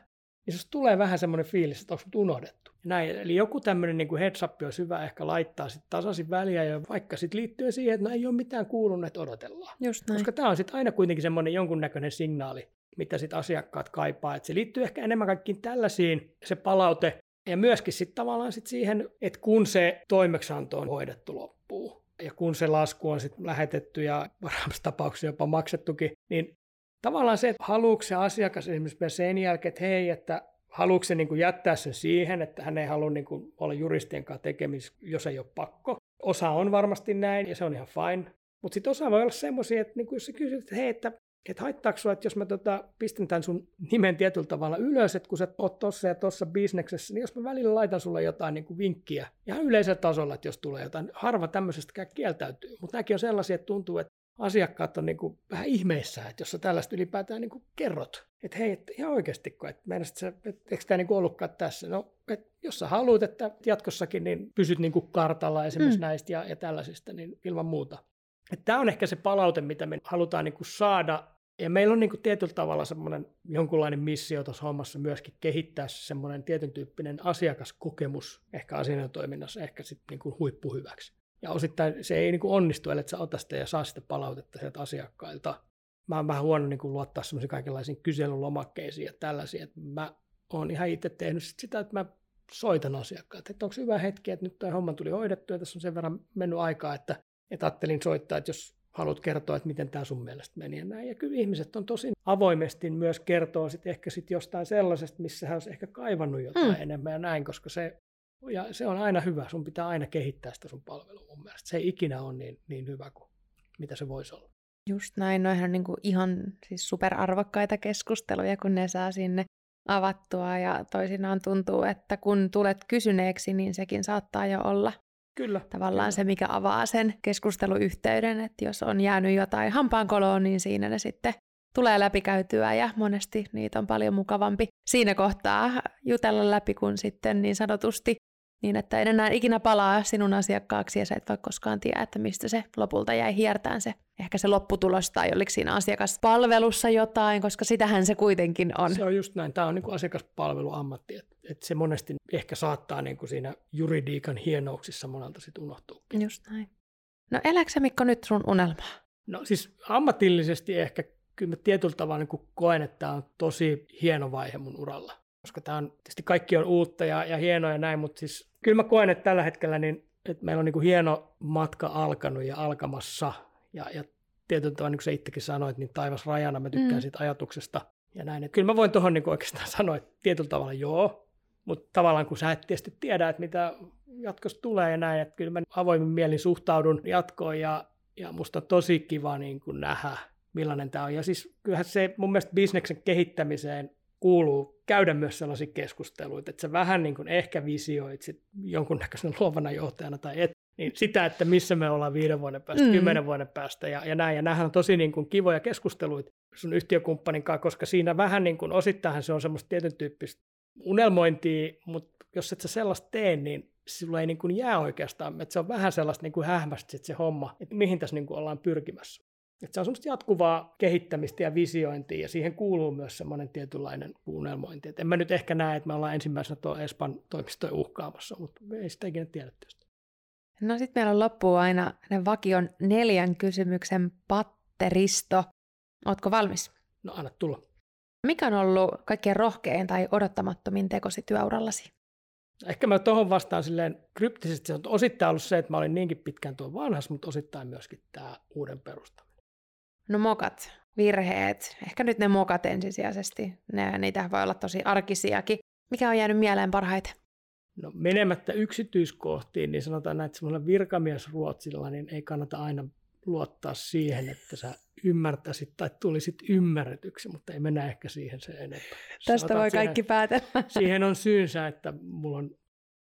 Speaker 3: niin se tulee vähän semmoinen fiilis, että onko unohdettu. Näin, eli joku tämmöinen niin heads up olisi hyvä ehkä laittaa sit tasaisin väliä, ja vaikka sitten liittyen siihen, että no ei ole mitään kuulunut, että odotellaan.
Speaker 8: Just näin.
Speaker 3: Koska tämä on sitten aina kuitenkin semmoinen jonkunnäköinen signaali, mitä sitten asiakkaat kaipaa. Et se liittyy ehkä enemmän kaikkiin tällaisiin, se palaute, ja myöskin sitten tavallaan sit siihen, että kun se toimeksianto on hoidettu loppuun, ja kun se lasku on sitten lähetetty ja parhaimmassa tapauksessa jopa maksettukin, niin tavallaan se, että haluuko se asiakas esimerkiksi sen jälkeen, että hei, että haluuko se niin kuin jättää sen siihen, että hän ei halua niin kuin olla juristien kanssa tekemisissä, jos ei ole pakko. Osa on varmasti näin ja se on ihan fine. Mutta sitten osa voi olla semmoisia, että niin kuin jos sä kysyt, että hei, että, että haittaako sinua, että jos mä tota, pistän tämän sun nimen tietyllä tavalla ylös, että kun sä oot tossa ja tossa bisneksessä, niin jos mä välillä laitan sulle jotain niin kuin vinkkiä, ihan yleisellä tasolla, että jos tulee jotain, harva tämmöisestä kieltäytyy. Mutta nämäkin on sellaisia, että tuntuu, että asiakkaat on niin kuin vähän ihmeissä, että jos sä tällaista ylipäätään niin kuin kerrot, että hei, että ihan oikeasti, että, meinasit sä, että eikö tämä niin ollutkaan tässä? No, että jos sä haluat, että jatkossakin niin pysyt niin kuin kartalla esimerkiksi mm. näistä ja, ja tällaisista, niin ilman muuta. Tämä on ehkä se palaute, mitä me halutaan niin kuin saada, ja meillä on niin kuin tietyllä tavalla semmoinen jonkunlainen missio tuossa hommassa myöskin kehittää semmoinen tietyn tyyppinen asiakaskokemus ehkä asianajotoiminnassa ehkä sitten niin kuin huippuhyväksi. Ja osittain se ei niin kuin onnistu, ellei sä ota sitä ja saa sitä palautetta sieltä asiakkailta. Mä oon vähän huono niin kuin luottaa semmoisiin kaikenlaisiin kyselylomakkeisiin ja tällaisiin, että mä oon ihan itse tehnyt sitä, että mä soitan asiakkaat, että onko hyvä hetki, että nyt tämä homma tuli hoidettu ja tässä on sen verran mennyt aikaa, että, että ajattelin soittaa, että jos haluat kertoa, että miten tämä sun mielestä meni ja näin. Ja kyllä ihmiset on tosi avoimesti myös kertoo sit ehkä sit jostain sellaisesta, missä hän olisi ehkä kaivannut jotain mm. enemmän ja näin, koska se ja se on aina hyvä. Sun pitää aina kehittää sitä sun palvelua mun mielestä. Se ei ikinä ole niin, niin hyvä kuin mitä se voisi olla.
Speaker 8: Just näin. Noihän on niin kuin ihan siis superarvokkaita keskusteluja, kun ne saa sinne avattua ja toisinaan tuntuu, että kun tulet kysyneeksi, niin sekin saattaa jo olla
Speaker 3: Kyllä.
Speaker 8: Tavallaan
Speaker 3: kyllä.
Speaker 8: se, mikä avaa sen keskusteluyhteyden, että jos on jäänyt jotain hampaankoloon, niin siinä ne sitten tulee läpikäytyä ja monesti niitä on paljon mukavampi siinä kohtaa jutella läpi, kun sitten niin sanotusti niin että en enää ikinä palaa sinun asiakkaaksi ja sä et voi koskaan tiedä, että mistä se lopulta jäi hiertään se ehkä se lopputulos tai oliko siinä asiakaspalvelussa jotain, koska sitähän se kuitenkin on.
Speaker 3: Se on just näin. Tämä on niin kuin asiakaspalveluammatti, että, että se monesti ehkä saattaa niin kuin siinä juridiikan hienouksissa monelta sitten unohtua.
Speaker 8: Just näin. No eläksä Mikko nyt sun unelmaa?
Speaker 3: No siis ammatillisesti ehkä kyllä mä tietyllä tavalla niin koen, että tämä on tosi hieno vaihe mun uralla. Koska tämä on, tietysti kaikki on uutta ja, ja hienoa ja näin, mutta siis kyllä mä koen, että tällä hetkellä niin, että meillä on niin kuin hieno matka alkanut ja alkamassa. Ja, ja tietyllä tavalla, niin kuin sä itsekin sanoit, niin taivas rajana, mä tykkään mm. siitä ajatuksesta ja näin. Että kyllä mä voin tuohon niin oikeastaan sanoa, että tietyllä tavalla joo, mutta tavallaan kun sä et tietysti tiedä, että mitä jatkossa tulee ja näin, että kyllä mä avoimin mielin suhtaudun jatkoon ja, ja musta on tosi kiva niin kuin nähdä, millainen tämä on. Ja siis kyllähän se mun mielestä bisneksen kehittämiseen kuuluu käydä myös sellaisia keskusteluita, että sä vähän niin kuin ehkä visioit sit jonkunnäköisenä luovana johtajana tai et, Niin sitä, että missä me ollaan viiden vuoden päästä,
Speaker 8: Mm.
Speaker 3: kymmenen vuoden päästä ja, ja näin. Ja nämähän on tosi niin kuin kivoja keskusteluita sun yhtiökumppanin kanssa, koska siinä vähän niin kuin osittain se on semmoista tietyn tyyppistä unelmointia, mutta jos et sä sellaista tee, niin sulla ei niin kuin jää oikeastaan, että se on vähän sellaista niin kuin hähmästä sit se homma, että mihin tässä niin kuin ollaan pyrkimässä. Että se on semmoista jatkuvaa kehittämistä ja visiointia, ja siihen kuuluu myös semmoinen tietynlainen unelmointi. Et en mä nyt ehkä näe, että me ollaan ensimmäisenä tuo Espan toimistoja uhkaamassa, mutta ei sitä ikinä tiedä tietysti.
Speaker 8: No sitten meillä on loppuun aina ne vakion neljän kysymyksen patteristo. Ootko valmis?
Speaker 3: No anna tulla.
Speaker 8: Mikä on ollut kaikkein rohkein tai odottamattomin tekosi työurallasi?
Speaker 3: Ehkä mä tuohon vastaan silleen kryptisesti, se on osittain ollut se, että mä olin niinkin pitkään tuo vanhas, mutta osittain myöskin tämä uuden perustaminen.
Speaker 8: No mokat, virheet, ehkä nyt ne mokat ensisijaisesti. Ne, niitä voi olla tosi arkisiakin. Mikä on jäänyt mieleen parhaiten?
Speaker 3: No menemättä yksityiskohtiin, niin sanotaan näin, että semmoisella virkamiesruotsilla niin ei kannata aina luottaa siihen, että sä ymmärtäisit tai tulisit ymmärretyksi, mutta ei mennä ehkä siihen se enempää.
Speaker 8: Tästä
Speaker 3: Sanotaan,
Speaker 8: voi
Speaker 3: siihen-
Speaker 8: kaikki päätellä.
Speaker 3: Siihen on syynsä, että mulla on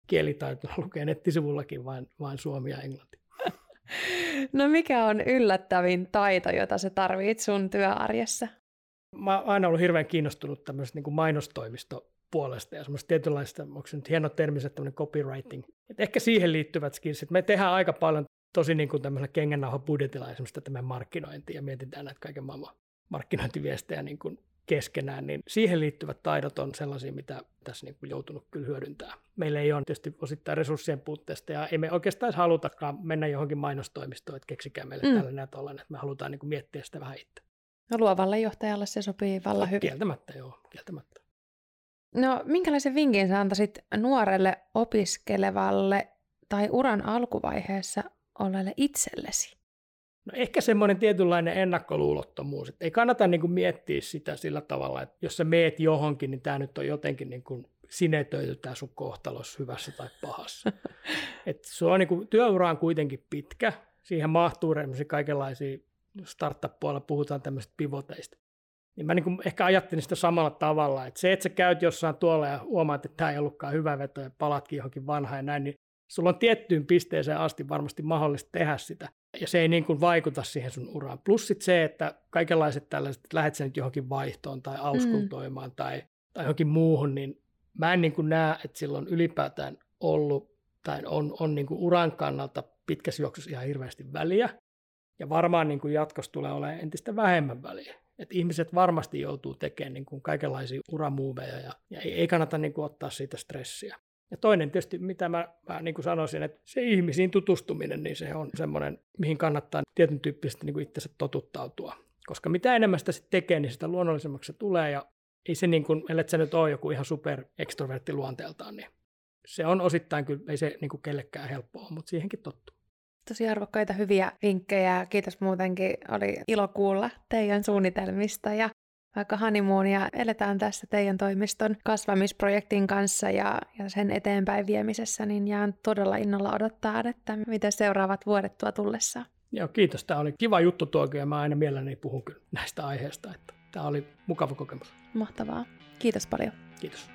Speaker 3: kielitaito lukee nettisivullakin vain, vain suomi ja englanti.
Speaker 8: No mikä on yllättävin taito, jota sä tarvit sun työarjessa?
Speaker 3: Mä oon aina ollut hirveän kiinnostunut tämmöisestä niin mainostoimistopuolesta ja semmoista tietynlaista, onko se nyt hieno termi, se copywriting. Et ehkä siihen liittyvät skillsit. Me tehdään aika paljon tosi niin kuin tämmöisellä kengännauha-budjetilla esimerkiksi tätä meidän markkinointia ja mietitään näitä kaiken maailman markkinointiviestejä niin kuin keskenään, niin siihen liittyvät taidot on sellaisia, mitä tässä niin kuin joutunut kyllä hyödyntää. Meillä ei ole tietysti osittain resurssien puutteesta ja ei me oikeastaan halutakaan mennä johonkin mainostoimistoon, että keksikää meille
Speaker 8: Mm.
Speaker 3: tällainen ja tollainen, että me halutaan niin kuin miettiä sitä vähän itse.
Speaker 8: No luovalle johtajalle se sopii vallan hyvin.
Speaker 3: Kieltämättä, joo, kieltämättä.
Speaker 8: No minkälaisen vinkin sä antaisit nuorelle opiskelevalle tai uran alkuvaiheessa olleelle itsellesi?
Speaker 3: No ehkä semmoinen tietynlainen ennakkoluulottomuus, että ei kannata niin kuin miettiä sitä sillä tavalla, että jos sä meet johonkin, niin tämä nyt on jotenkin niin kuin sinetöity tämä sun kohtalos hyvässä tai pahassa. Et sulla on niin kuin, työura on kuitenkin pitkä, siihen mahtuu kaikenlaisia, startup-puolella puhutaan tämmöisistä pivoteista. Niin mä niin kuin ehkä ajattelin sitä samalla tavalla, että se, että sä käyt jossain tuolla ja huomaat, että tämä ei ollutkaan hyvä veto ja palatkin johonkin vanhaan ja näin, niin sulla on tiettyyn pisteeseen asti varmasti mahdollista tehdä sitä. Ja se ei niin kuin vaikuta siihen sun uraan. Plus sit se, että kaikenlaiset tällaiset, että lähdet sä nyt johonkin vaihtoon tai auskultoimaan mm. tai, tai johonkin muuhun, niin mä en niin kuin näe, että sillä on ylipäätään ollut tai on, on niin kuin uran kannalta pitkässä juoksussa ihan hirveästi väliä. Ja varmaan niin kuin jatkossa tulee olemaan entistä vähemmän väliä. Et ihmiset varmasti joutuu tekemään niin kuin kaikenlaisia uramuoveja ja, ja ei, ei kannata niin kuin ottaa siitä stressiä. Ja toinen tietysti, mitä mä, mä niin kuin sanoisin, että se ihmisiin tutustuminen, niin se on semmoinen, mihin kannattaa tietyn tyyppisesti niin kuin itsensä totuttautua. Koska mitä enemmän sitä sitten tekee, niin sitä luonnollisemmaksi se tulee. Ja ei se niin kuin, ellei sä nyt ole joku ihan super ekstrovertti luonteeltaan, niin se on osittain kyllä, ei se niin kuin kellekään helppoa, mutta siihenkin tottuu.
Speaker 8: Tosi arvokkaita hyviä vinkkejä. Kiitos muutenkin. Oli ilo kuulla teidän suunnitelmista ja vaikka honeymoonia eletään tässä teidän toimiston kasvamisprojektin kanssa ja, ja sen eteenpäin viemisessä, niin jään todella innolla odottaa, että mitä seuraavat vuodet tuo tullessaan.
Speaker 3: Joo, kiitos. Tämä oli kiva juttu tuokin ja mä aina mielelläni puhun kyllä näistä aiheista. Että tämä oli mukava kokemus.
Speaker 8: Mahtavaa. Kiitos paljon.
Speaker 3: Kiitos.